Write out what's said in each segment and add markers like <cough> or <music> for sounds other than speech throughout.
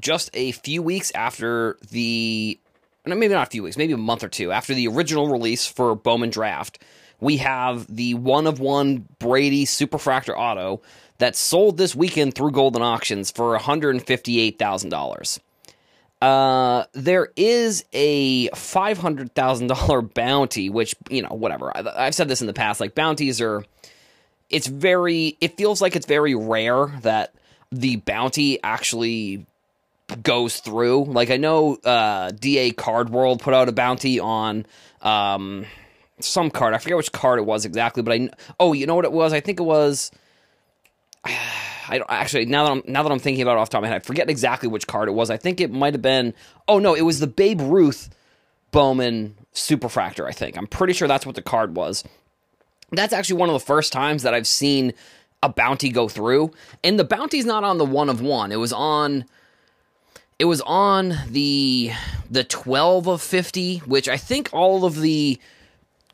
just a few weeks after the, maybe not a few weeks, maybe a month or two after the original release for Bowman Draft, we have the one of one Brady Superfractor Auto that sold this weekend through Goldin Auctions for $158,000. Uh, there is a $500,000 bounty, which, you know, whatever. I, I've said this in the past. Like, bounties are, it's very, it feels like it's very rare that the bounty actually goes through. Like, I know, uh, DA Card World put out a bounty on, um, some card. I forget which card it was exactly, but I, oh, you know what it was? I think it was, <sighs> I don't actually now that I'm now that I'm thinking about it off the top of my head, I forget exactly which card it was. I think it might have been oh no, it was the Babe Ruth Bowman Superfractor, I think. I'm pretty sure that's what the card was. That's actually one of the first times that I've seen a bounty go through. And the bounty's not on the one of one. It was on it was on the the 12 of 50, which I think all of the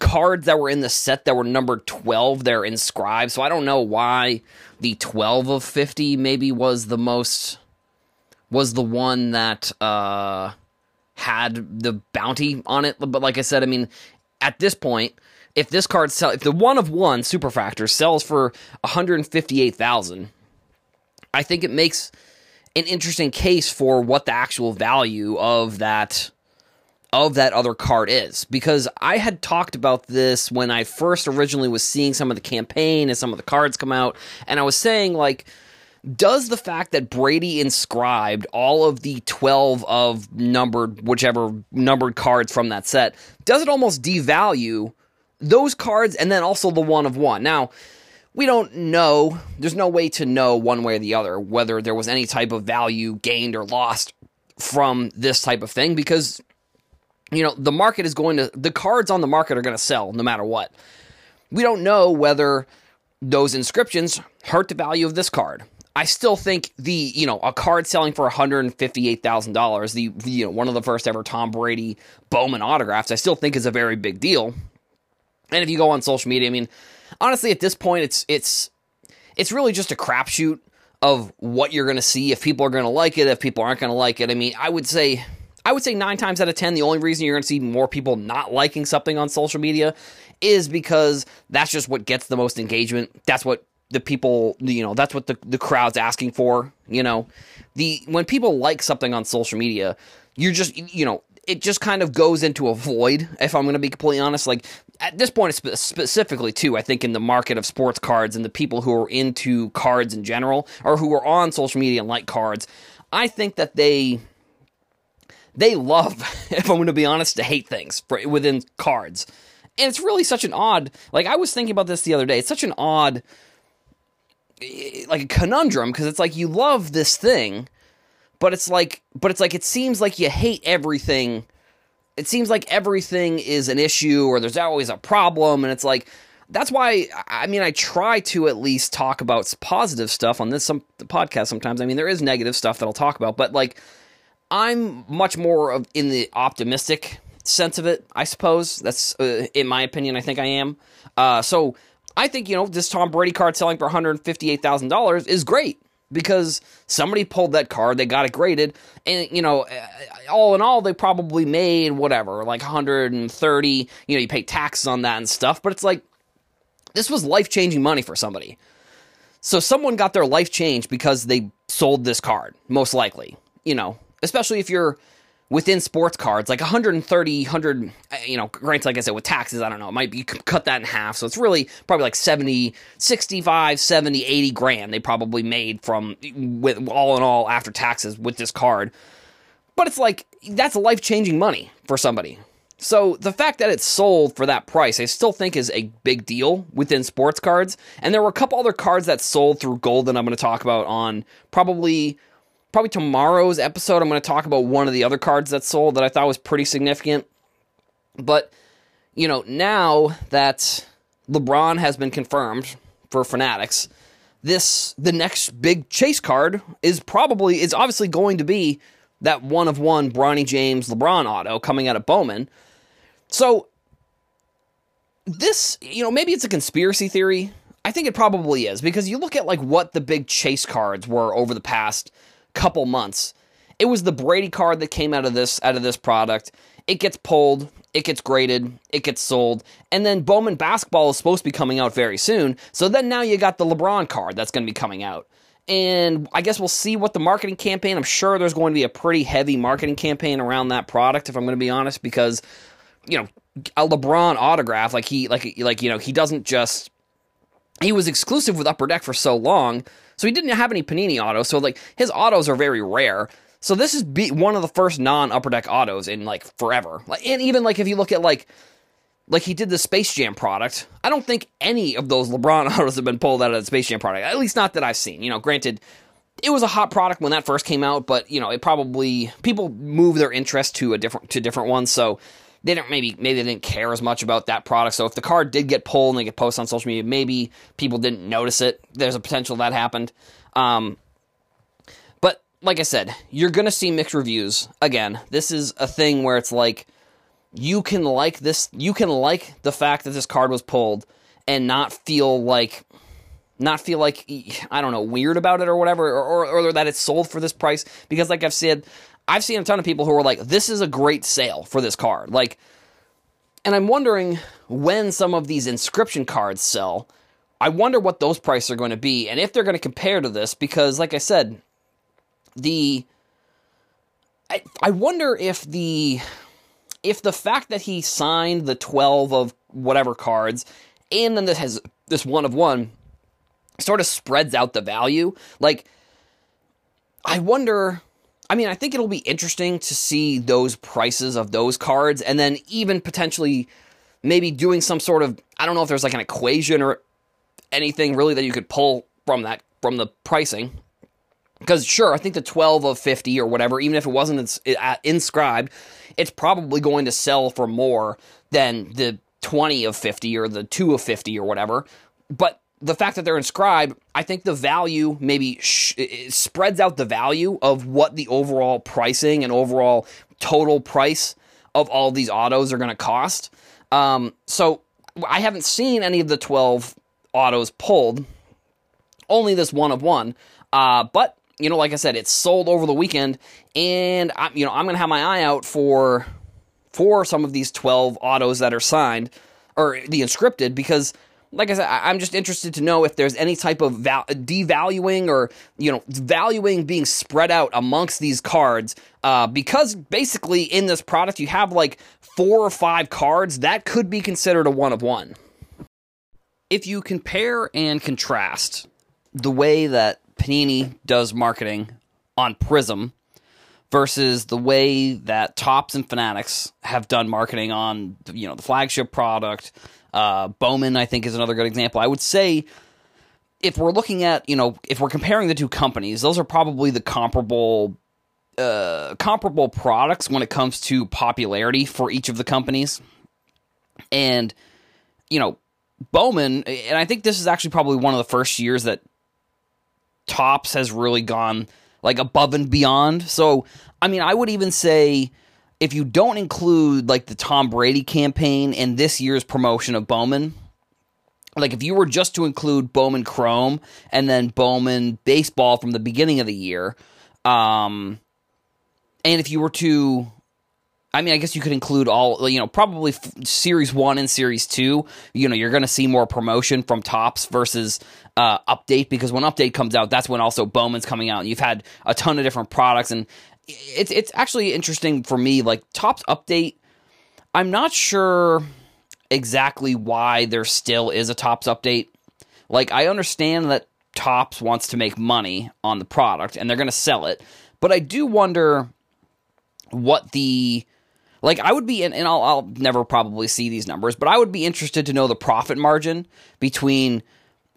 cards that were in the set that were numbered 12 they're inscribed. So i don't know why the 12 of 50 maybe was the most was the one that uh had the bounty on it. But like i said i mean at this point if this card sell if the one of one superfractor sells for 158000 i think it makes an interesting case for what the actual value of that of that other card is. Because I had talked about this when I first originally was seeing some of the campaign and some of the cards come out and I was saying like does the fact that Brady inscribed all of the 12 of numbered whichever numbered cards from that set does it almost devalue those cards and then also the one of one? Now we don't know there's no way to know one way or the other whether there was any type of value gained or lost from this type of thing because you know, the market is going to, the cards on the market are going to sell no matter what. We don't know whether those inscriptions hurt the value of this card. I still think the, you know, a card selling for $158,000, the, you know, one of the first ever Tom Brady Bowman autographs, I still think is a very big deal. And if you go on social media, I mean, honestly, at this point, it's, it's, it's really just a crapshoot of what you're going to see, if people are going to like it, if people aren't going to like it. I mean, I would say I would say nine times out of 10, the only reason you're going to see more people not liking something on social media is because that's just what gets the most engagement. That's what the people, you know, that's what the, the crowd's asking for. You know, the when people like something on social media, you're just, you know, it just kind of goes into a void, if I'm going to be completely honest. Like, at this point, specifically, too, I think in the market of sports cards and the people who are into cards in general, or who are on social media and like cards, I think that they they love, <laughs> if I'm going to be honest, to hate things for, within cards. And it's really such an odd, like I was thinking about this the other day. It's such an odd, eh, like a conundrum because it's like you love this thing, but it's like, but it's like it seems like you hate everything. It seems like everything is an issue or there's always a problem, and it's like that's why I mean I try to at least talk about positive stuff on this some podcast sometimes. I mean there is negative stuff that I'll talk about, but like I'm much more of in the optimistic sense of it, I suppose. That's uh, in my opinion. I think I am. Uh, so I think you know this Tom Brady card selling for one hundred fifty eight thousand dollars is great because somebody pulled that card, they got it graded, and you know, all in all, they probably made whatever like one hundred and thirty. You know, you pay taxes on that and stuff, but it's like this was life changing money for somebody. So someone got their life changed because they sold this card, most likely. You know, especially if you're within sports cards, like 130, 100, uh, you know, granted, like I said, with taxes, I don't know, it might be, cut that in half. So it's really probably like 70, 65, 70, 80 grand they probably made from, with all in all, after taxes with this card. But it's like, that's life changing money for somebody. So the fact that it's sold for that price, I still think is a big deal within sports cards. And there were a couple other cards that sold through Goldin I'm going to talk about on probably probably tomorrow's episode, I'm going to talk about one of the other cards that sold that I thought was pretty significant. But, you know, now that LeBron has been confirmed for Fanatics, this, the next big chase card is probably, is obviously going to be that one of one Bronny James LeBron auto coming out of Bowman. So, this, you know, maybe it's a conspiracy theory. I think it probably is because you look at like what the big chase cards were over the past couple months. it was the Brady card that came out of this out of this product. It gets pulled, it gets graded, it gets sold, and then Bowman basketball is supposed to be coming out very soon. So then now you got the LeBron card that's going to be coming out. And I guess we'll see what the marketing campaign. I'm sure there's going to be a pretty heavy marketing campaign around that product if I'm going to be honest because you know, a LeBron autograph like he like like you know, he doesn't just he was exclusive with Upper Deck for so long, so he didn't have any Panini autos. So like his autos are very rare. So this is be one of the first non Upper Deck autos in like forever. Like and even like if you look at like like he did the Space Jam product. I don't think any of those LeBron <laughs> autos have been pulled out of the Space Jam product. At least not that I've seen. You know, granted, it was a hot product when that first came out, but you know, it probably people move their interest to a different to different ones. So they didn't maybe maybe they didn't care as much about that product. So if the card did get pulled and they get posted on social media, maybe people didn't notice it. There's a potential that happened. Um, but like I said, you're gonna see mixed reviews. Again, this is a thing where it's like you can like this you can like the fact that this card was pulled and not feel like not feel like I don't know weird about it or whatever or, or, or that it's sold for this price because like I've said I've seen a ton of people who are like, this is a great sale for this card. Like, and I'm wondering when some of these inscription cards sell, I wonder what those prices are going to be and if they're going to compare to this because, like I said, the. I, I wonder if the if the fact that he signed the 12 of whatever cards and then this has this one of one sort of spreads out the value like i wonder I mean, I think it'll be interesting to see those prices of those cards and then even potentially maybe doing some sort of I don't know if there's like an equation or anything really that you could pull from that from the pricing. Because sure, I think the 12 of 50 or whatever, even if it wasn't uh, inscribed, it's probably going to sell for more than the 20 of 50 or the 2 of 50 or whatever. But the fact that they're inscribed, I think the value maybe sh- spreads out the value of what the overall pricing and overall total price of all these autos are going to cost. Um, so I haven't seen any of the 12 autos pulled, only this one of one. Uh, but you know, like I said, it's sold over the weekend, and I, you know, I'm going to have my eye out for for some of these 12 autos that are signed or the inscripted because like I said, I'm just interested to know if there's any type of val- devaluing or you know valuing being spread out amongst these cards. Uh, because basically in this product you have like four or five cards that could be considered a one of one. If you compare and contrast the way that Panini does marketing on Prism versus the way that Topps and Fanatics have done marketing on you know the flagship product uh, Bowman, I think, is another good example. I would say if we're looking at, you know, if we're comparing the two companies, those are probably the comparable uh, comparable products when it comes to popularity for each of the companies. And, you know, Bowman, and I think this is actually probably one of the first years that Topps has really gone like above and beyond. So, I mean, I would even say if you don't include like the Tom Brady campaign and this year's promotion of Bowman, like if you were just to include Bowman Chrome and then Bowman baseball from the beginning of the year, um, and if you were to, I mean, I guess you could include all, you know, probably f- series one and series two. You know, you're going to see more promotion from Topps versus uh, update because when update comes out, that's when also Bowman's coming out, and you've had a ton of different products and it's it's actually interesting for me. Like Topps update, I'm not sure exactly why there still is a Topps update. Like I understand that Topps wants to make money on the product and they're going to sell it, but I do wonder what the like I would be in, and I'll, I'll never probably see these numbers, but I would be interested to know the profit margin between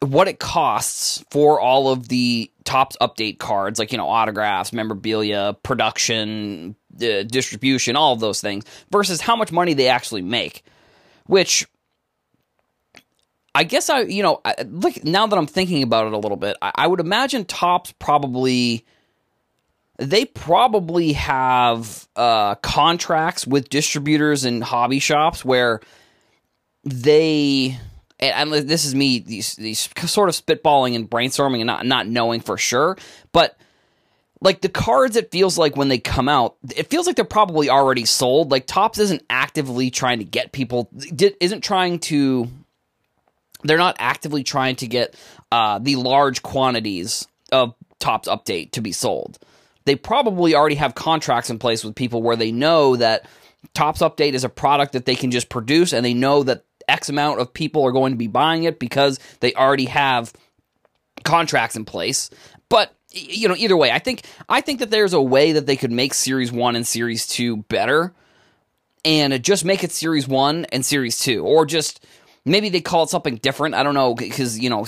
what it costs for all of the Topps update cards, like you know autographs, memorabilia, production, uh, distribution, all of those things, versus how much money they actually make. Which I guess I, you know, look now that I'm thinking about it a little bit, I, I would imagine Topps probably they probably have uh, contracts with distributors and hobby shops where they and, and this is me these these sort of spitballing and brainstorming and not not knowing for sure, but like the cards it feels like when they come out it feels like they're probably already sold. Like Topps isn't actively trying to get people isn't trying to they're not actively trying to get uh, the large quantities of Topps update to be sold. They probably already have contracts in place with people where they know that Topps update is a product that they can just produce and they know that x amount of people are going to be buying it because they already have contracts in place but you know, either way, I think I think that there's a way that they could make Series One and Series Two better, and just make it Series One and Series Two, or just maybe they call it something different. I don't know because you know.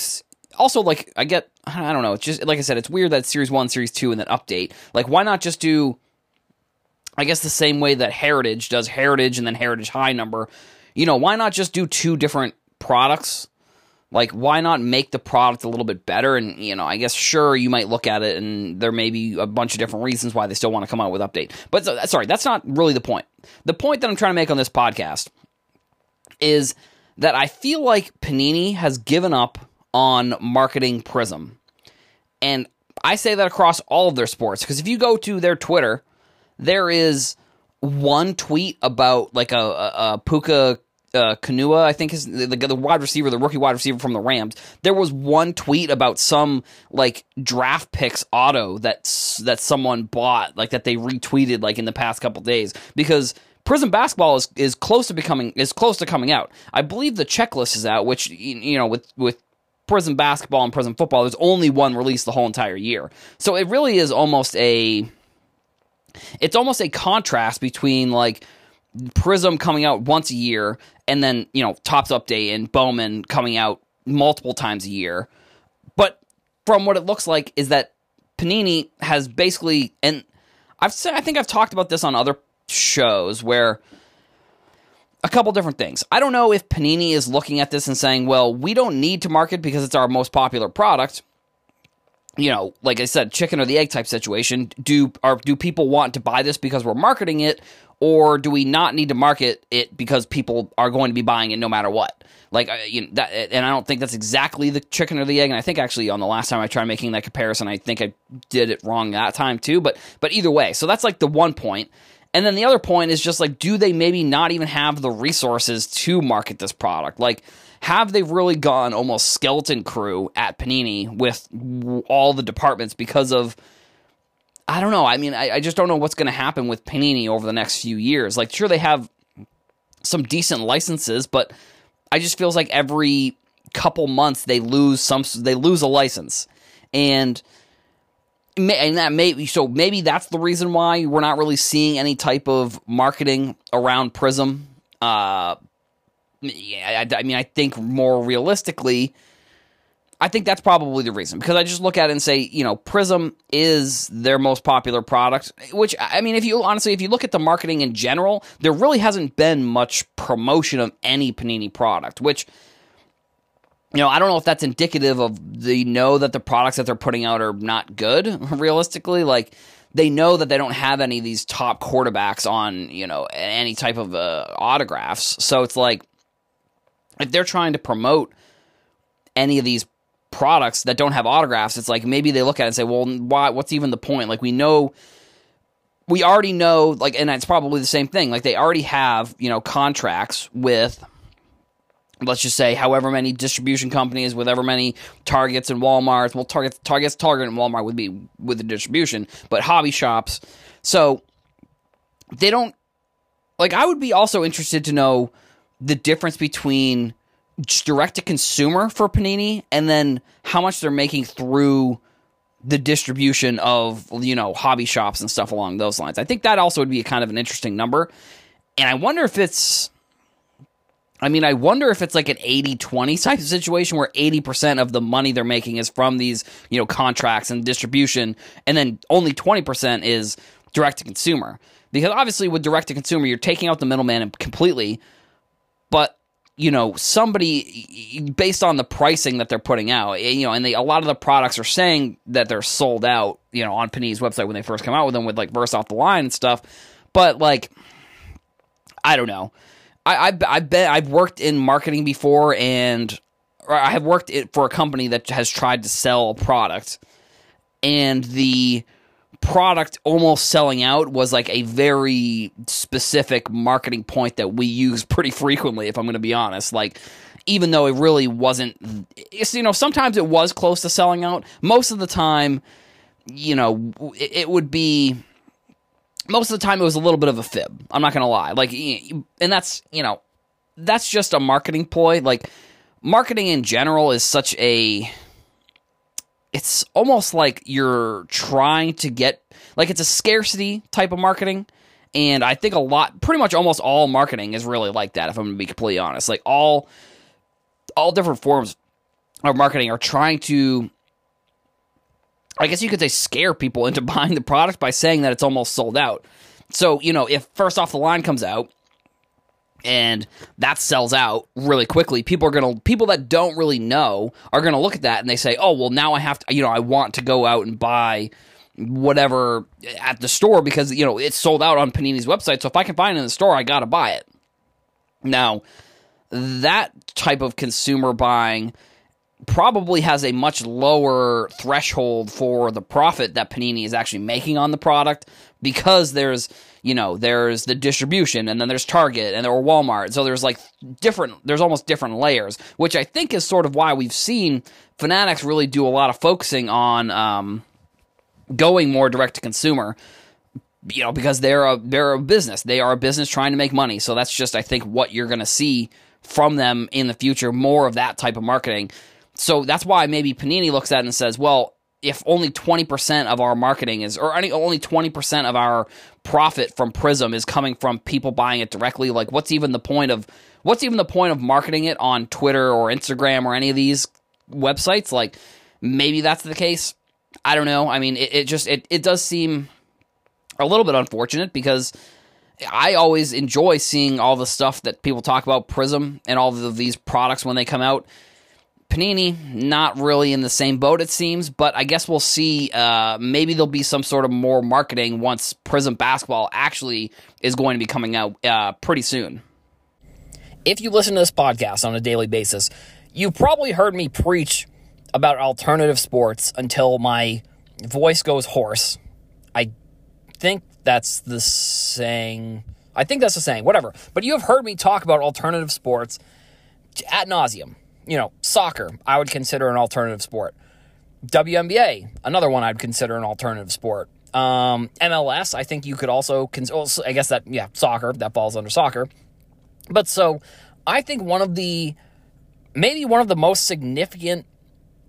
Also, like I get, I don't know. It's just like I said, it's weird that Series One, Series Two, and then update. Like, why not just do? I guess the same way that Heritage does Heritage and then Heritage High Number. You know, why not just do two different products? Like, why not make the product a little bit better? And, you know, I guess, sure, you might look at it and there may be a bunch of different reasons why they still want to come out with update. But sorry, that's not really the point. The point that I'm trying to make on this podcast is that I feel like Panini has given up on marketing Prism. And I say that across all of their sports because if you go to their Twitter, there is one tweet about like a, a, a Puka uh, Nacua, I think is the, the wide receiver, the rookie wide receiver from the Rams. There was one tweet about some like draft picks auto that that someone bought, like that they retweeted like in the past couple days because Prism basketball is is close to becoming is close to coming out. I believe the checklist is out, which you know with with Prism basketball and Prism football, there's only one release the whole entire year. So it really is almost a it's almost a contrast between like Prism coming out once a year, and then you know Topps Update and Bowman coming out multiple times a year. But from what it looks like, is that Panini has basically, and I've said, I think I've talked about this on other shows where a couple different things. I don't know if Panini is looking at this and saying, well, we don't need to market because it's our most popular product. You know, like I said, chicken or the egg type situation. Do are do people want to buy this because we're marketing it, or do we not need to market it because people are going to be buying it no matter what? Like, you know, that, and I don't think that's exactly the chicken or the egg. And I think actually on the last time I tried making that comparison, I think I did it wrong that time too. But but either way, so that's like the one point. And then the other point is just like, do they maybe not even have the resources to market this product? Like, have they really gone almost skeleton crew at Panini with all the departments because of I don't know. I mean, I, I just don't know what's going to happen with Panini over the next few years. Like, sure, they have some decent licenses, but I just feels like every couple months they lose some. They lose a license, and and that may so maybe that's the reason why we're not really seeing any type of marketing around Prism. Uh, I, I mean, I think more realistically I think that's probably the reason because I just look at it and say, you know, Prism is their most popular product, which I mean, if you honestly, if you look at the marketing in general, there really hasn't been much promotion of any Panini product, which you know, I don't know if that's indicative of they know that the products that they're putting out are not good <laughs> realistically, like they know that they don't have any of these top quarterbacks on, you know, any type of uh, autographs. So it's like if they're trying to promote any of these products that don't have autographs, it's like maybe they look at it and say, well, why? What's even the point? Like we know, we already know, like, and it's probably the same thing. Like they already have, you know, contracts with, let's just say, however many distribution companies with ever many Targets and WalMarts. Well, Target, Targets, Target, and Walmart would be with the distribution, but hobby shops. So they don't. Like, I would be also interested to know the difference between direct to consumer for Panini and then how much they're making through the distribution of you know hobby shops and stuff along those lines. I think that also would be kind of an interesting number. And I wonder if it's I mean, I wonder if it's like an 80-20 type of situation where 80% of the money they're making is from these, you know, contracts and distribution and then only 20% is direct to consumer. Because obviously with direct to consumer, you're taking out the middleman completely, but you know somebody based on the pricing that they're putting out eh, you know and they, a lot of the products are saying that they're sold out you know on Panini's website when they first come out with them with like first off the line and stuff. But like I don't know. I I I bet I've worked in marketing before and I have worked for a company that has tried to sell a product. And the product almost selling out was like a very specific marketing point that we use pretty frequently if i'm going to be honest. Like even though it really wasn't you know sometimes it was close to selling out most of the time you know it, would be most of the time it was a little bit of a fib i'm not going to lie. Like and that's you know that's just a marketing ploy. Like marketing in general is such a it's almost like you're trying to get like it's a scarcity type of marketing and i think a lot pretty much almost all marketing is really like that if i'm going to be completely honest. Like all all different forms of marketing are trying to i guess you could say scare people <laughs> into buying the product by saying that it's almost sold out. So you know if first off the line comes out and that sells out really quickly. People are going to people that don't really know are going to look at that and they say oh well now i have to you know i want to go out and buy whatever at the store because you know it's sold out on panini's website. So if i can find it in the store i got to buy it. Now that type of consumer buying probably has a much lower threshold for the profit that panini is actually making on the product because there's you know, there's the distribution and then there's Target and there or Walmart. So there's like different, there's almost different layers, which I think is sort of why we've seen Fanatics really do a lot of focusing on um, going more direct to consumer. You know, because they're a they're a business. They are a business trying to make money. So that's just I think what you're going to see from them in the future. More of that type of marketing. So that's why maybe Panini looks at it and says, well, if only 20% of our marketing is, or only 20% of our profit from Prism is coming from people buying it directly, like what's even the point of, what's even the point of marketing it on Twitter or Instagram or any of these websites? Like maybe that's the case. I don't know. I mean, it, it just, it, it does seem a little bit unfortunate because I always enjoy seeing all the stuff that people talk about Prism and all of these products when they come out Panini, not really in the same boat, it seems, but I guess we'll see. Uh, maybe there'll be some sort of more marketing once Prism Basketball actually is going to be coming out uh, pretty soon. If you listen to this podcast on a daily basis, you probably heard me preach about alternative sports until my voice goes hoarse. I think that's the saying. I think that's the saying, whatever. But you have heard me talk about alternative sports at nauseum you know, soccer, I would consider an alternative sport. WNBA, another one I'd consider an alternative sport. Um, MLS, I think you could also, cons- I guess that, yeah, soccer, that falls under soccer. But so I think one of the, maybe one of the most significant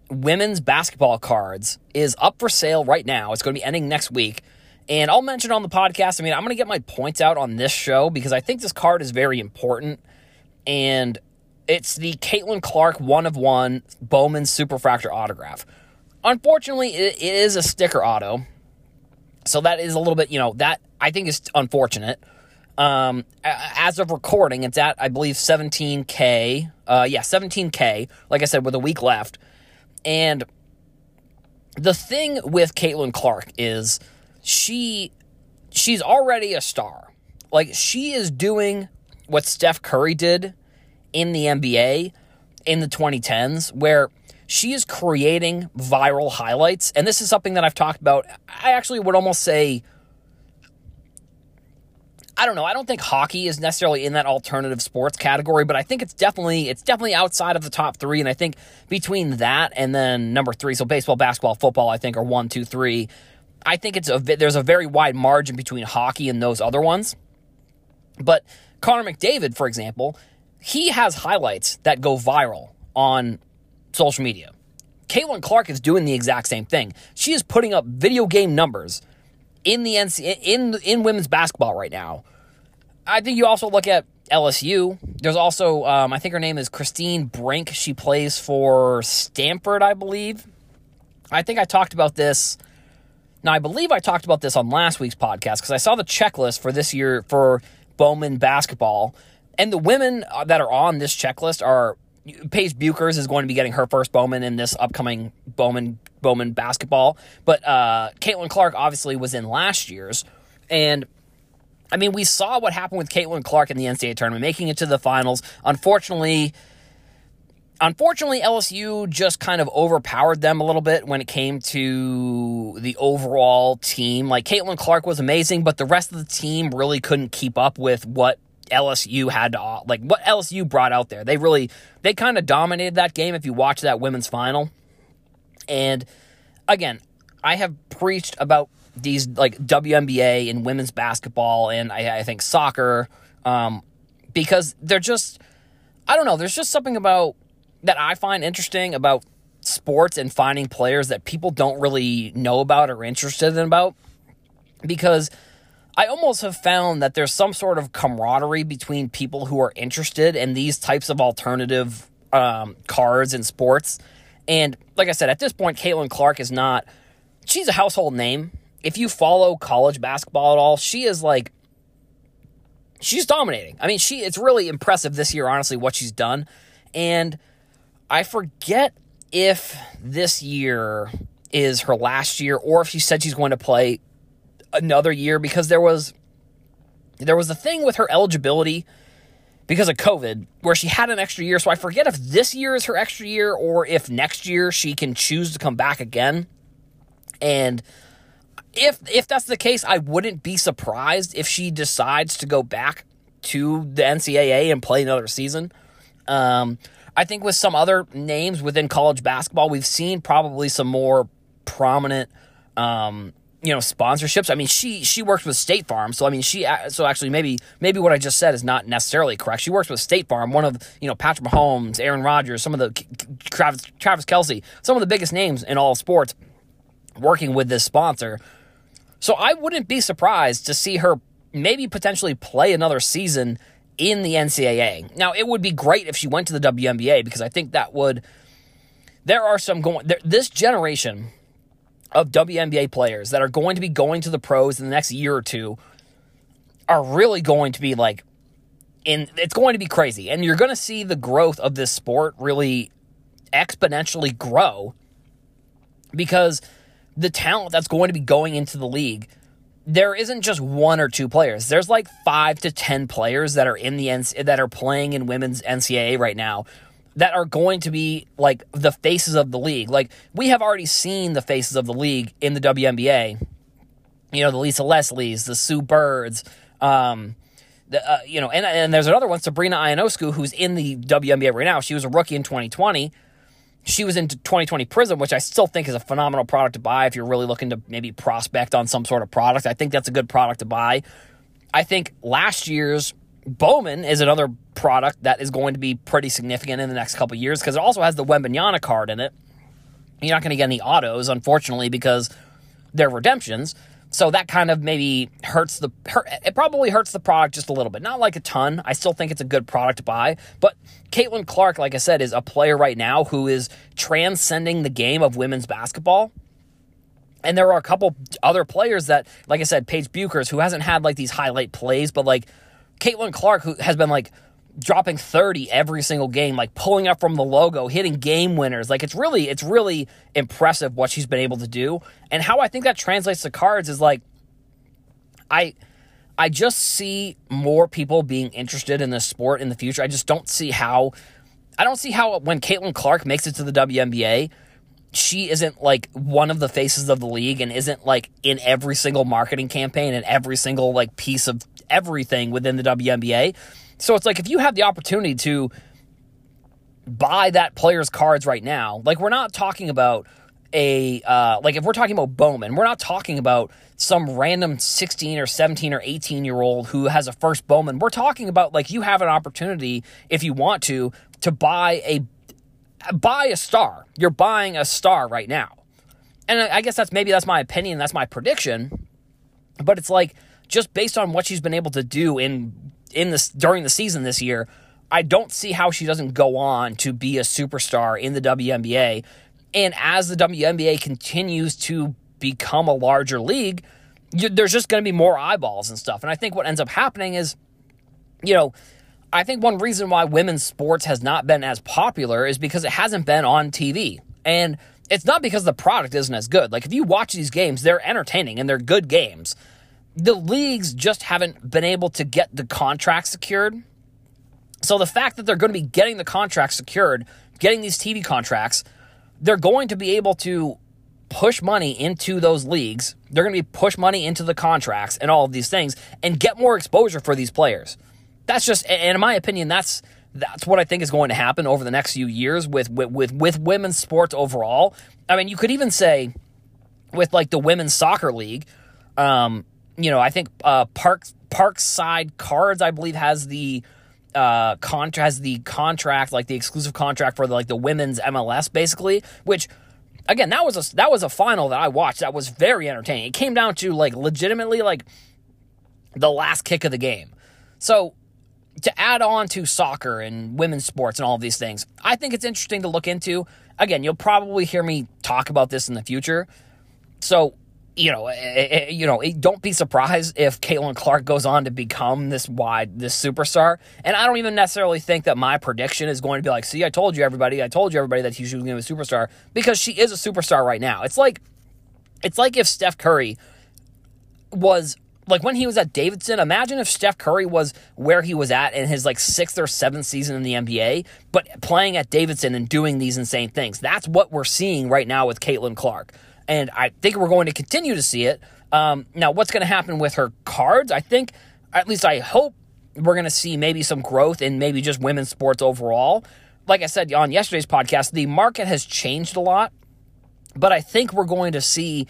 women's basketball cards is up for sale right now. It's going to be ending next week. And I'll mention on the podcast, I mean, I'm going to get my points out on this show because I think this card is very important. And it's the Caitlin Clark one of one Bowman Superfractor autograph. Unfortunately, it is a sticker auto. So that is a little bit, you know, that I think is unfortunate. Um, as of recording, it's at, I believe, 17K. Uh, yeah, 17K, like I said, with a week left. And the thing with Caitlin Clark is she she's already a star. Like she is doing what Steph Curry did in the NBA in the 2010s where she is creating viral highlights. And this is something that I've talked about. I actually would almost say, I don't know. I don't think hockey is necessarily in that alternative sports category, but I think it's definitely it's definitely outside of the top three. And I think between that and then number three, so baseball, basketball, football, I think are one, two, three. I think it's a there's a very wide margin between hockey and those other ones. But Connor McDavid, for example, he has highlights that go viral on social media. Caitlin Clark is doing the exact same thing. She is putting up video game numbers in the NC, in in women's basketball right now. I think you also look at LSU. There's also um, I think her name is Christine Brink. She plays for Stanford, I believe. I think I talked about this. Now I believe I talked about this on last week's podcast because I saw the checklist for this year for Bowman basketball and the women uh, that are on this checklist are Paige Bueckers is going to be getting her first Bowman in this upcoming Bowman Bowman basketball. But uh, Caitlin Clark obviously was in last year's, and I mean we saw what happened with Caitlin Clark in the NCAA tournament, making it to the finals. Unfortunately, unfortunately, LSU just kind of overpowered them a little bit when it came to the overall team. Like Caitlin Clark was amazing, but the rest of the team really couldn't keep up with what LSU had to like what LSU brought out there. They really they kind of dominated that game if you watch that women's final. And again, I have preached about these like WNBA and women's basketball and I, I think soccer um, because they're just I don't know. There's just something about that I find interesting about sports and finding players that people don't really know about or interested in about because I almost have found that there's some sort of camaraderie between people who are interested in these types of alternative um, cards and sports. And like I said, at this point, Caitlin Clark is not, she's a household name. If you follow college basketball at all, she is like, she's dominating. I mean, she, it's really impressive this year, honestly, what she's done. And I forget if this year is her last year or if she said she's going to play another year because there was there was a thing with her eligibility because of COVID where she had an extra year. So I forget if this year is her extra year or if next year she can choose to come back again. And if if that's the case, I wouldn't be surprised if she decides to go back to the NCAA and play another season. Um, I think with some other names within college basketball, we've seen probably some more prominent um, you know sponsorships. I mean she she works with state farm so i mean she so actually maybe maybe what i just said is not necessarily correct. She works with state farm one of you know patrick mahomes aaron rodgers some of the travis, travis kelce some of the biggest names in all sports working with this sponsor. So i wouldn't be surprised to see her maybe potentially play another season in the ncaa now it would be great if she went to the WNBA because i think that would there are some going there, this generation of WNBA players that are going to be going to the pros in the next year or two are really going to be like in it's going to be crazy. And you're going to see the growth of this sport really exponentially grow because the talent that's going to be going into the league there isn't just one or two players. There's like 5 to 10 players that are in the N- that are playing in women's NCAA right now that are going to be like the faces of the league. Like we have already seen the faces of the league in the WNBA. You know, the Lisa Leslies, the Sue Birds, um, the, uh, you know, and, and there's another one, Sabrina Ionescu, who's in the WNBA right now. She was a rookie in 2020. She was in 2020 Prism, which I still think is a phenomenal product to buy if you're really looking to maybe prospect on some sort of product. I think that's a good product to buy. I think last year's Bowman is another product that is going to be pretty significant in the next couple years because it also has the Wembanyama card in it. You're not going to get any autos, unfortunately, because they're redemptions. So that kind of maybe hurts the hurt, it probably hurts the product just a little bit. Not like a ton. I still think it's a good product to buy. But Caitlin Clark, like I said, is a player right now who is transcending the game of women's basketball. And there are a couple other players that, like I said, Paige Bueckers, who hasn't had like these highlight plays, but like Caitlin Clark, who has been like dropping 30 every single game, like pulling up from the logo, hitting game winners. Like it's really, it's really impressive what she's been able to do. And how I think that translates to cards is like, I, I just see more people being interested in this sport in the future. I just don't see how, I don't see how when Caitlin Clark makes it to the WNBA, she isn't like one of the faces of the league and isn't like in every single marketing campaign and every single like piece of everything within the WNBA. So it's like if you have the opportunity to buy that player's cards right now, like we're not talking about a uh, like if we're talking about Bowman, we're not talking about some random 16 or 17 or 18 year old who has a first Bowman. We're talking about like you have an opportunity if you want to to buy a buy a star. You're buying a star right now. And I guess that's maybe that's my opinion, that's my prediction. But it's like just based on what she's been able to do in in this during the season this year, I don't see how she doesn't go on to be a superstar in the WNBA. And as the WNBA continues to become a larger league, you, there's just going to be more eyeballs and stuff. And I think what ends up happening is, you know, I think one reason why women's sports has not been as popular is because it hasn't been on TV. And it's not because the product isn't as good. Like if you watch these games, they're entertaining and they're good games the leagues just haven't been able to get the contract secured. So the fact that they're going to be getting the contract secured getting these TV contracts, they're going to be able to push money into those leagues. They're going to be push money into the contracts and all of these things and get more exposure for these players. That's just, and in my opinion, that's that's what I think is going to happen over the next few years with with with, with women's sports overall. I mean, you could even say with like the women's soccer league. Um, you know, I think uh, Park Parkside Cards, I believe, has the uh contract has the contract like the exclusive contract for the, like the women's MLS basically which again that was a that was a final that I watched that was very entertaining. It came down to like legitimately like the last kick of the game. So to add on to soccer and women's sports and all of these things I think it's interesting to look into. Again you'll probably hear me talk about this in the future. So you know, eh, eh, eh, you know, don't be surprised if Caitlin Clark goes on to become this wide, this superstar. And I don't even necessarily think that my prediction is going to be like, see, I told you everybody, I told you everybody that she was going to be a superstar because she is a superstar right now. It's like, it's like if Steph Curry was like when he was at Davidson, imagine if Steph Curry was where he was at in his like sixth or seventh season in the NBA, but playing at Davidson and doing these insane things. That's what we're seeing right now with Caitlin Clark and I think we're going to continue to see it. Um, now, what's going to happen with her cards? I think, at least I hope, we're going to see maybe some growth in maybe just women's sports overall. Like I said on yesterday's podcast, the market has changed a lot, but I think we're going to see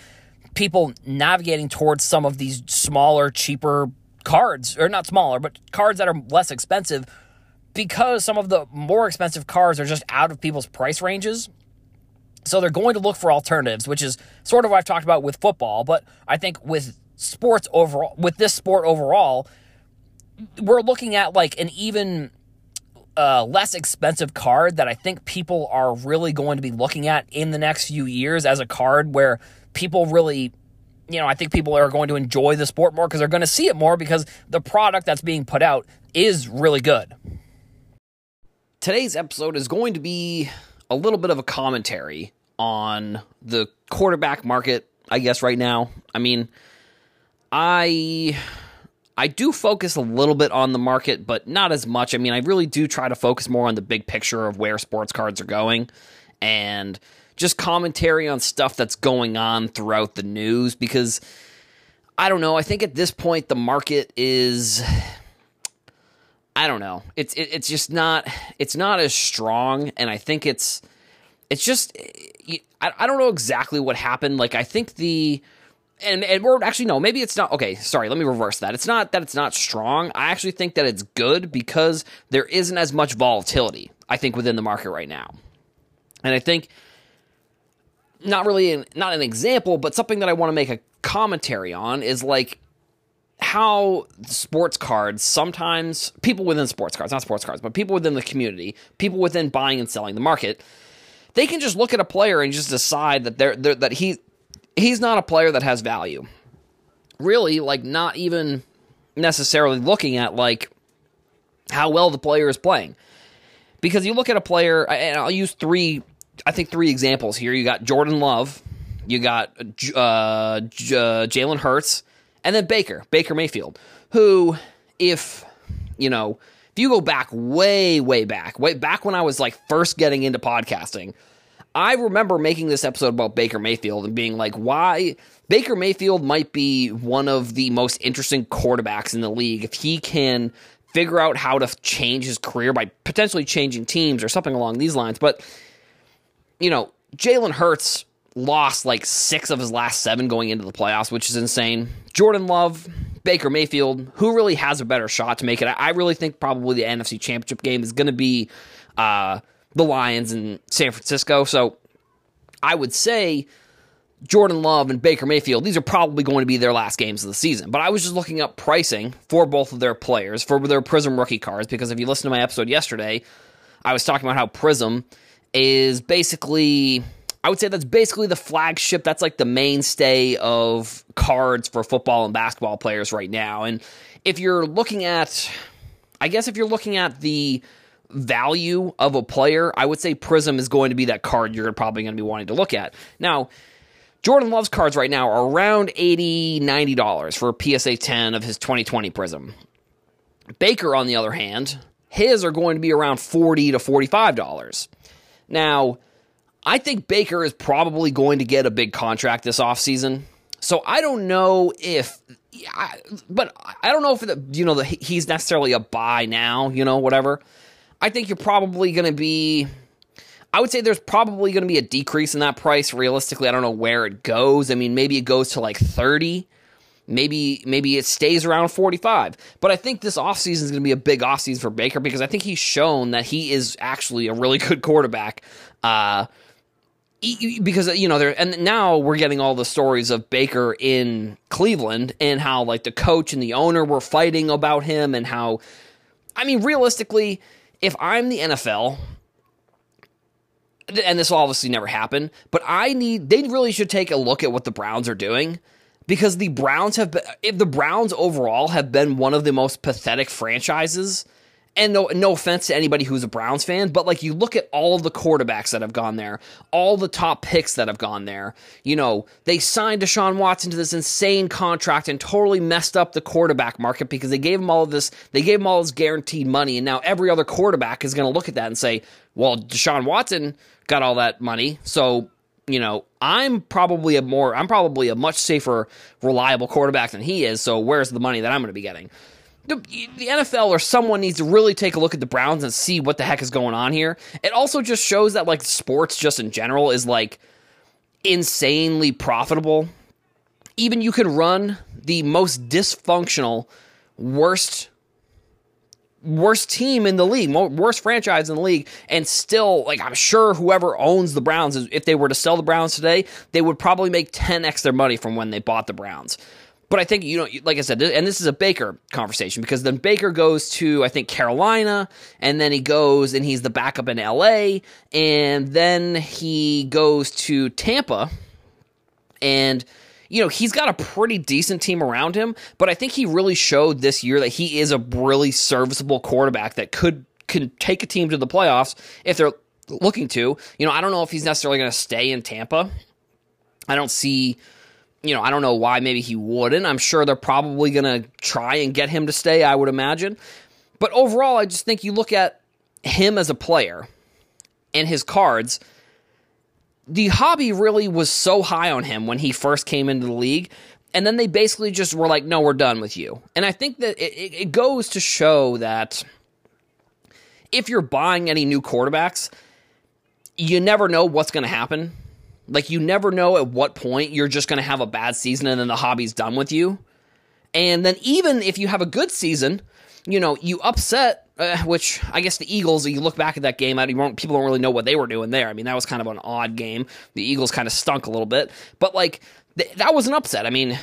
people navigating towards some of these smaller, cheaper cards, or not smaller, but cards that are less expensive because some of the more expensive cards are just out of people's price ranges. So they're going to look for alternatives, which is sort of what I've talked about with football. But I think with sports overall, with this sport overall, we're looking at like an even uh, less expensive card that I think people are really going to be looking at in the next few years as a card where people really, you know, I think people are going to enjoy the sport more because they're going to see it more because the product that's being put out is really good. Today's episode is going to be a little bit of a commentary on the quarterback market, I guess, right now. I mean, I. I do focus a little bit on the market, but not as much. I mean, I really do try to focus more on the big picture of where sports cards are going and just commentary on stuff that's going on throughout the news because I don't know. I think at this point the market is I don't know. It's it, it's just not it's not as strong, and I think it's it's just I, I don't know exactly what happened. Like I think the and and we're actually no, maybe it's not okay. Sorry, let me reverse that. It's not that it's not strong. I actually think that it's good because there isn't as much volatility. I think within the market right now, and I think not really an, not an example, but something that I want to make a commentary on is like how sports cards sometimes people within sports cards, not sports cards, but people within the community, people within buying and selling the market, they can just look at a player and just decide that they're, they're that he he's not a player that has value. Really, like not even necessarily looking at like how well the player is playing. Because you look at a player, and I'll use three, I think three examples here. You got Jordan Love, you got uh, uh, Jalen Hurts, and then Baker, Baker Mayfield, who, if, you know, if you go back way, way back, way back when I was like first getting into podcasting, I remember making this episode about Baker Mayfield and being like, why Baker Mayfield might be one of the most interesting quarterbacks in the league if he can figure out how to change his career by potentially changing teams or something along these lines. But, you know, Jalen Hurts lost like six of his last seven going into the playoffs, which is insane. Jordan Love, Baker Mayfield, who really has a better shot to make it? I really think probably the NFC Championship game is going to be uh, the Lions in San Francisco. So I would say Jordan Love and Baker Mayfield, these are probably going to be their last games of the season. But I was just looking up pricing for both of their players, for their Prism rookie cards, because if you listen to my episode yesterday, I was talking about how Prism is basically I would say that's basically the flagship. That's like the mainstay of cards for football and basketball players right now. And if you're looking at, I guess if you're looking at the value of a player, I would say Prism is going to be that card you're probably going to be wanting to look at. Now, Jordan Love's cards right now are around $80, $90 for a PSA 10 of his 2020 Prism. Baker, on the other hand, his are going to be around 40 to $45. Now, I think Baker is probably going to get a big contract this offseason. So I don't know if, I, but I don't know if the, you know the, he's necessarily a buy now. You know, whatever. I think you're probably going to be. I would say there's probably going to be a decrease in that price. Realistically, I don't know where it goes. I mean, maybe it goes to like 30. Maybe maybe it stays around 45. But I think this offseason is going to be a big offseason for Baker because I think he's shown that he is actually a really <laughs> good quarterback. Uh, because you know there and now we're getting all the stories of Baker in Cleveland and how like the coach and the owner were fighting about him and how I mean realistically if I'm the NFL and this will obviously never happen but I need they really should take a look at what the Browns are doing because the Browns have been if the Browns overall have been one of the most pathetic franchises and no no offense to anybody who's a Browns fan, but like you look at all of the quarterbacks that have gone there, all the top picks that have gone there. You know, they signed Deshaun Watson to this insane contract and totally messed up the quarterback market because they gave him all of this, they gave him all this guaranteed money, and now every other quarterback is going to look at that and say, "Well, Deshaun Watson got all that money, so." You know, I'm probably a more, I'm probably a much safer, reliable quarterback than he is. So where's the money that I'm going to be getting? The, NFL or someone needs to really take a look at the Browns and see what the heck is going on here. It also just shows that like sports just in general is like insanely profitable. Even you can run the most dysfunctional, worst worst team in the league, worst franchise in the league, and still, like, I'm sure whoever owns the Browns, if they were to sell the Browns today, they would probably make 10x their money from when they bought the Browns. But I think, you know, like I said, and this is a Baker conversation because then Baker goes to, I think, Carolina, and then he goes and he's the backup in LA, and then he goes to Tampa, and, you know, he's got a pretty decent team around him, but I think he really showed this year that he is a really serviceable quarterback that could can take a team to the playoffs if they're looking to. You know, I don't know if he's necessarily going to stay in Tampa. I don't see you know, I don't know why maybe he wouldn't. I'm sure they're probably going to try and get him to stay, I would imagine. But overall, I just think you look at him as a player and his cards. The hobby really was so high on him when he first came into the league. And then they basically just were like, no, we're done with you. And I think that it, it goes to show that if you're buying any new quarterbacks, you never know what's going to happen like you never know at what point you're just going to have a bad season and then the hobby's done with you. And then even if you have a good season, you know, you upset, uh, which I guess the Eagles, you look back at that game, people don't really know what they were doing there. I mean, that was kind of an odd game. The Eagles kind of stunk a little bit, but like th- that was an upset. I mean,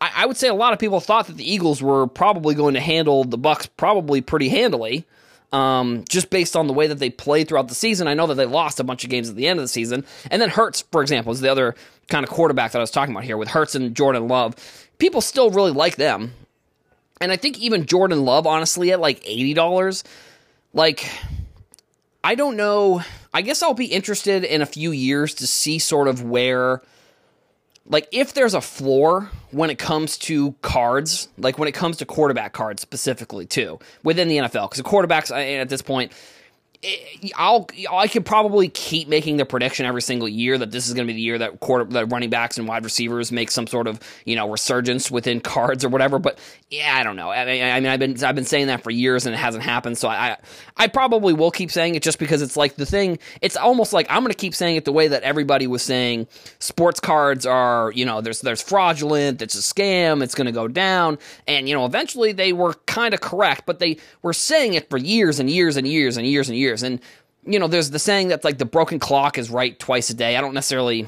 I-, I would say a lot of people thought that the Eagles were probably going to handle the Bucs probably pretty handily um, just based on the way that they played throughout the season. I know that they lost a bunch of games at the end of the season. And then Hurts, for example, is the other kind of quarterback that I was talking about here with Hurts and Jordan Love. People still really like them. And I think even Jordan Love, honestly, at like $80, like, I don't know. I guess I'll be interested in a few years to see sort of where like if there's a floor when it comes to cards, like when it comes to quarterback cards specifically too within the NFL, because the quarterbacks uh, at this point I'll I could probably keep making the prediction every single year that this is going to be the year that quarter that running backs and wide receivers make some sort of you know resurgence within <laughs> cards or whatever. But yeah, I don't know. I mean, I mean, I've been I've been saying that for years and it hasn't happened. So I I probably will keep saying it just because it's like the thing. It's almost like I'm going to keep saying it the way that everybody was saying sports cards are. You know, there's there's fraudulent. It's a scam. It's going to go down. And you know, eventually they were kind of correct, but they were saying it for years and years and years and years and years years. And you know, there's the saying that like the broken clock is right twice a day. I don't necessarily.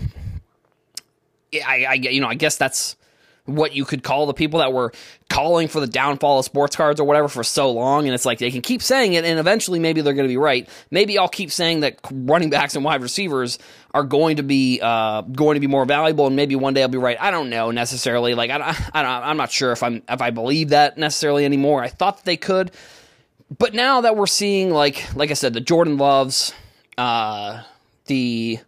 I, I you know I guess that's what you could call the people that were calling for the downfall of sports cards or whatever for so long and it's like they can keep saying it and eventually maybe they're going to be right maybe i'll keep saying that running backs and wide receivers are going to be uh, going to be more valuable and maybe one day i'll be right i don't know necessarily like i, I, i'm not sure if i'm if i believe that necessarily anymore i thought they could but now that we're seeing like like I said, the Jordan Loves, uh, the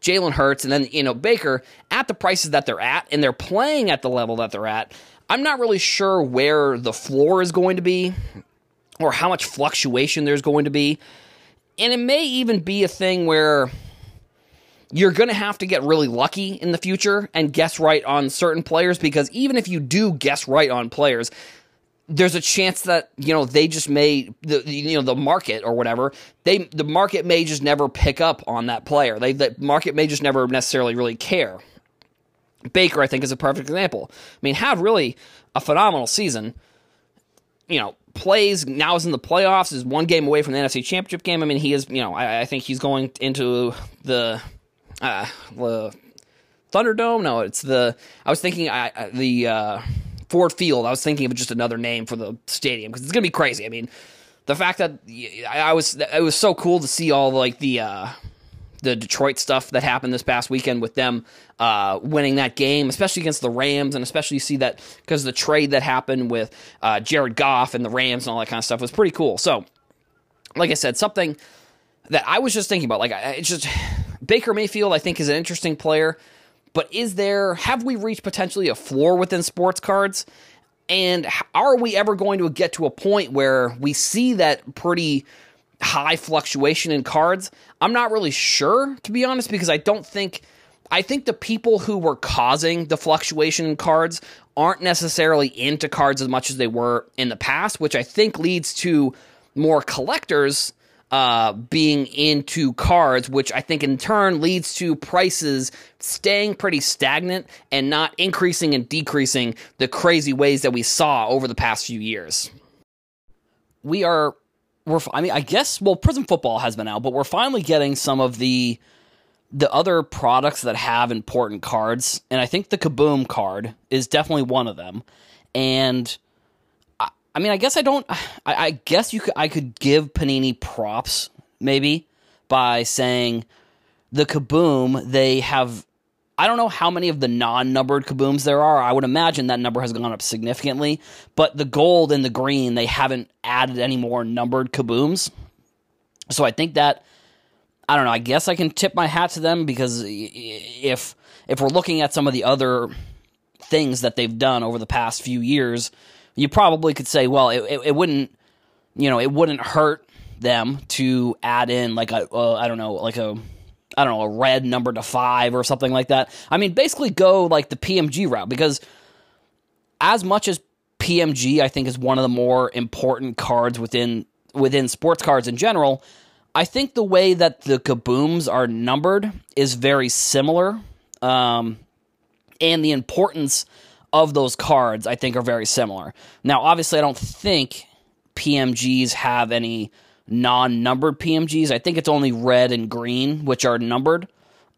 Jalen Hurts, and then you know Baker at the prices that they're at, and they're playing at the level that they're at. I'm not really sure where the floor is going to be, or how much fluctuation there's going to be. and it may even be a thing where you're going to have to get really lucky in the future and guess right on certain players because even if you do guess right on players, there's a chance that you know they just may the you know the market or whatever they the market may just never pick up on that player. They the market may just never necessarily really care. Baker, I think, is a perfect example. I mean, had really a phenomenal season. You know, plays now is in the playoffs, is one game away from the NFC Championship game. I mean, he is. You know, I, I think he's going into the uh, the Thunderdome. No, it's the. I was thinking I, the uh, Ford Field. I was thinking of just another name for the stadium because it's gonna be crazy. I mean, the fact that I, was it was so cool to see all like the. Uh, the Detroit stuff that happened this past weekend with them uh, winning that game, especially against the Rams, and especially see that because the trade that happened with uh, Jared Goff and the Rams and all that kind of stuff was pretty cool. So, like I said, something that I was just thinking about, like it's just Baker Mayfield, I think, is an interesting player, but is there have we reached potentially a floor within sports cards? And are we ever going to get to a point where we see that pretty high fluctuation in cards? I'm not really sure, to be honest, because I don't think. I think the people who were causing the fluctuation in cards aren't necessarily into cards as much as they were in the past, which I think leads to more collectors uh, being into cards, which I think in turn leads to prices staying pretty stagnant and not increasing and decreasing the crazy ways that we saw over the past few years. We are we're I mean I guess well Prizm football has been out, but we're finally getting some of the the other products that have important cards, and I think the Kaboom card is definitely one of them. And I, mean, I guess I don't. I, I guess you could. I could give Panini props maybe by saying the Kaboom they have I don't know how many of the non-numbered kabooms there are. I would imagine that number has gone up significantly, but the gold and the green, they haven't added any more numbered kabooms. So I think that I don't know, I guess I can tip my hat to them because if if we're looking at some of the other things that they've done over the past few years, you probably could say, well, it, it, it wouldn't, you know, it wouldn't hurt them to add in like a, uh, I don't know, like a I don't know, a red number to five or something like that. I mean, basically go like the PMG route because as much as PMG, I think, is one of the more important cards within within sports cards in general. I think the way that the kabooms are numbered is very similar, um, and the importance of those cards I think are very similar. Now, obviously, I don't think PMGs have any non-numbered PMGs. I think it's only red and green which are numbered.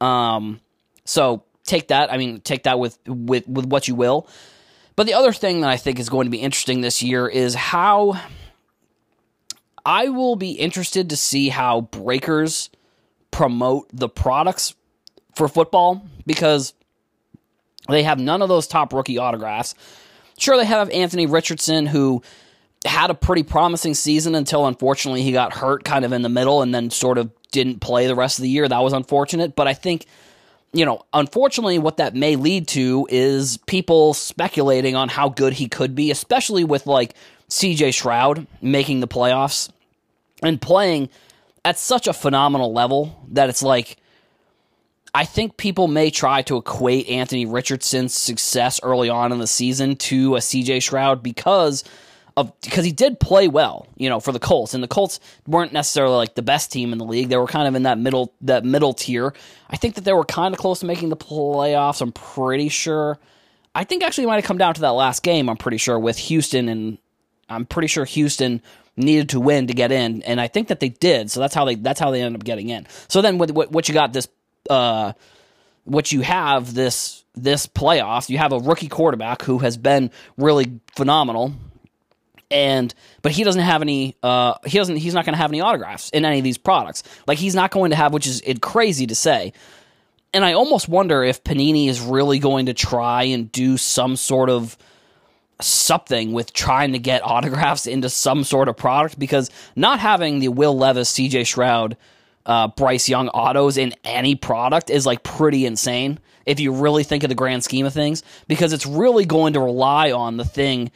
Um, so take that. I mean, take that with with with what you will. But the other thing that I think is going to be interesting this year is how I will be interested to see how breakers promote the products for football because they have none of those top rookie autographs. Sure, they have Anthony Richardson, who had a pretty promising season until unfortunately he got hurt kind of in the middle and then sort of didn't play the rest of the year. That was unfortunate, but I think you know, unfortunately what that may lead to is people speculating on how good he could be, especially with like CJ Stroud making the playoffs and playing at such a phenomenal level that it's like I think people may try to equate Anthony Richardson's success early on in the season to a CJ Stroud because of because he did play well, you know, for the Colts, and the Colts weren't necessarily like the best team in the league. They were kind of in that middle that middle tier. I think that they were kind of close to making the playoffs. I'm pretty sure. I think actually might have come down to that last game. I'm pretty sure with Houston, and I'm pretty sure Houston needed to win to get in, and I think that they did. So that's how they that's how they ended up getting in. So then with what, what you got this uh what you have this this playoffs, you have a rookie quarterback who has been really phenomenal. And but he doesn't have any uh he doesn't he's not going to have any autographs in any of these products. Like he's not going to have which is it crazy to say. And i almost wonder if panini is really going to try and do some sort of something with trying to get <laughs> autographs into some sort of product because not having the will levis cj stroud uh, bryce young autos in any product is like pretty insane if you really think of the grand scheme of things because it's really going to rely on the thing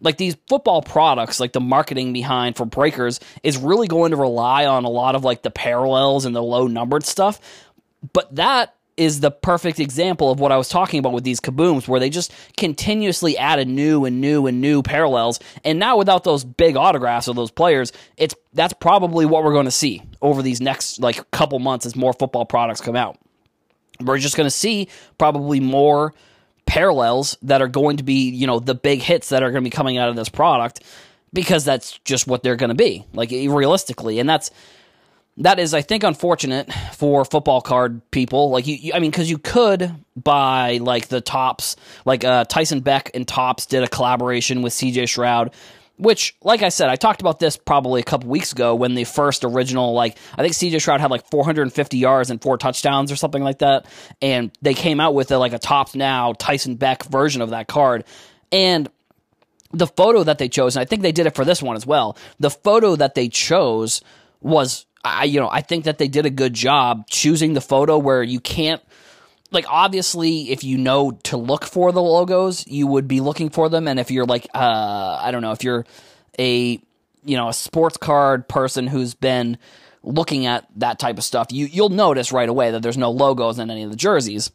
like these football products, like the marketing behind for breakers is really going to rely on a lot of like the parallels and the low numbered stuff. But that is the perfect example of what I was talking about with these kabooms, where they just continuously added new and new and new parallels. And now without those big autographs of those players, it's that's probably what we're going to see over these next like couple months as more football products come out. We're just going to see probably more parallels that are going to be, you know, the big hits that are going to be coming out of this product because that's just what they're going to be, like realistically. And that's that is, I think, unfortunate for football card people. Like you, you I mean, because you could buy like the Topps, like uh, Tyson Beck and Topps did a collaboration with C.J. Stroud, which, like I said, I talked about this probably a couple weeks ago when the first original, like I think C.J. Stroud had like 450 yards and four touchdowns or something like that, and they came out with a, like a Topps now Tyson Beck version of that card, and the photo that they chose, and I think they did it for this one as well. The photo that they chose was I you know I think that they did a good job choosing the photo where you can't like obviously if you know to look for the logos you would be looking for them. And if you're like uh I don't know if you're a you know a sports card person who's been looking at that type of stuff you you'll notice right away that there's no logos in any of the jerseys.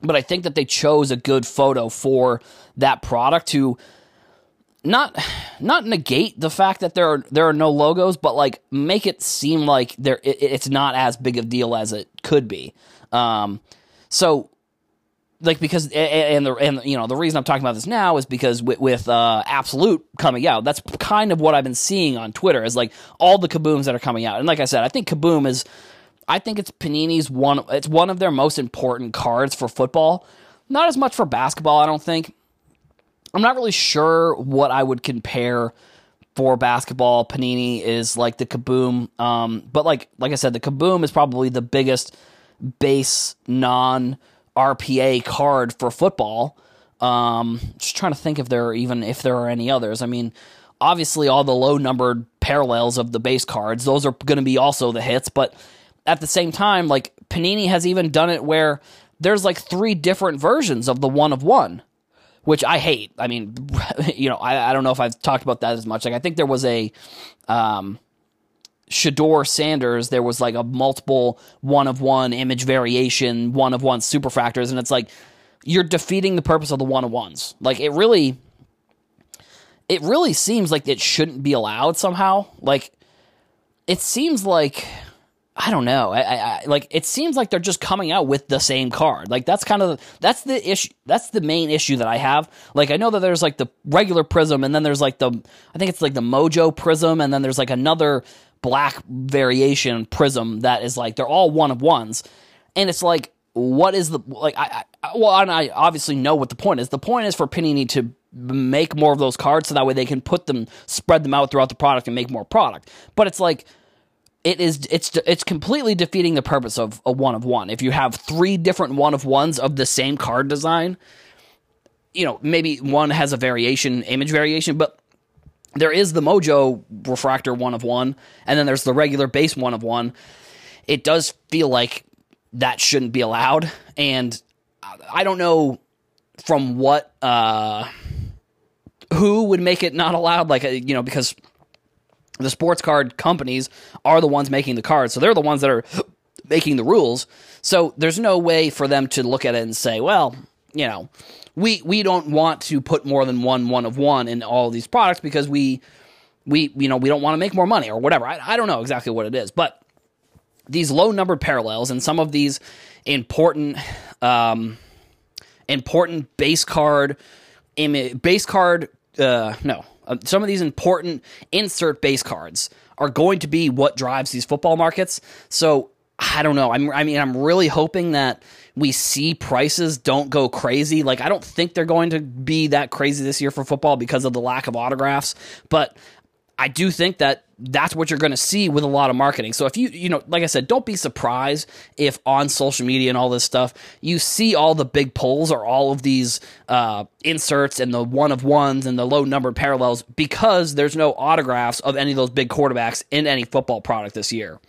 But I think that they chose a good photo for that product to not not negate the fact that there are there are no logos, but like make it seem like there it, it's not as big of a deal as it could be. Um, so like because and the and you know the reason I'm talking about this now is because with, with uh, Absolute coming out, that's kind of what I've been seeing on Twitter is like all the kabooms that are coming out, and like I said, I think Kaboom is, I think it's Panini's one, it's one of their most important cards for football, not as much for basketball, I don't think. I'm not really sure what I would compare for basketball. Panini is like the Kaboom, um, but like like I said, the Kaboom is probably the biggest base non RPA card for football. Um, just trying to think if there are even if there are any others. I mean, obviously all the low numbered parallels of the base cards, those are going to be also the hits, but at the same time, like Panini has even done it where there's like three different versions of the one of one which I hate. I mean, <laughs> you know, I, I don't know if I've talked about that as much. Like, I think there was a um, Shedeur Sanders. There was like a multiple one of one image variation, one of one superfractors, and it's like you're defeating the purpose of the one of ones. Like, it really, it really seems like it shouldn't be allowed somehow. Like, it seems like I don't know. I, I, like it seems like they're just coming out with the same card. Like that's kind of that's the issue. That's the main issue that I have. Like I know that there's like the regular Prizm, and then there's like the I think it's like the Mojo Prizm, and then there's like another black variation Prizm that is like they're all one of ones, and it's like what is the like I, I well I obviously know what the point is. The point is for Panini to make more of those cards so that way they can put them spread them out throughout the product and make more product. But it's like it is it's it's completely defeating the purpose of a one of one. If you have three different one of ones of the same card design, you know, maybe one has a variation, image variation, but there is the Mojo refractor one of one, and then there's the regular base one of one. It does feel like that shouldn't be allowed, and I don't know from what uh, who would make it not allowed. Like you know, because the sports card companies are the ones making the cards. So they're the ones that are <gasps> making the rules. So there's no way for them to look at it and say, well, you know, we we don't want to put more than one one of one in all of these products because we we you know we don't want to make more money or whatever. I, I don't know exactly what it is, but these low numbered parallels and some of these important um, important base card base card uh, no uh, some of these important insert base cards are going to be what drives these football markets. So I don't know. I'm, I mean, I'm really hoping that we see prices don't go crazy. Like, I don't think they're going to be that crazy this year for football because of the lack of autographs. But I do think that that's what you're going to see with a lot of marketing. So if you, you know, like I said, don't be surprised if on social media and all this stuff, you see all the big polls or all of these uh, inserts and the one of ones and the low numbered parallels because there's no autographs of any of those big quarterbacks in any football product this year.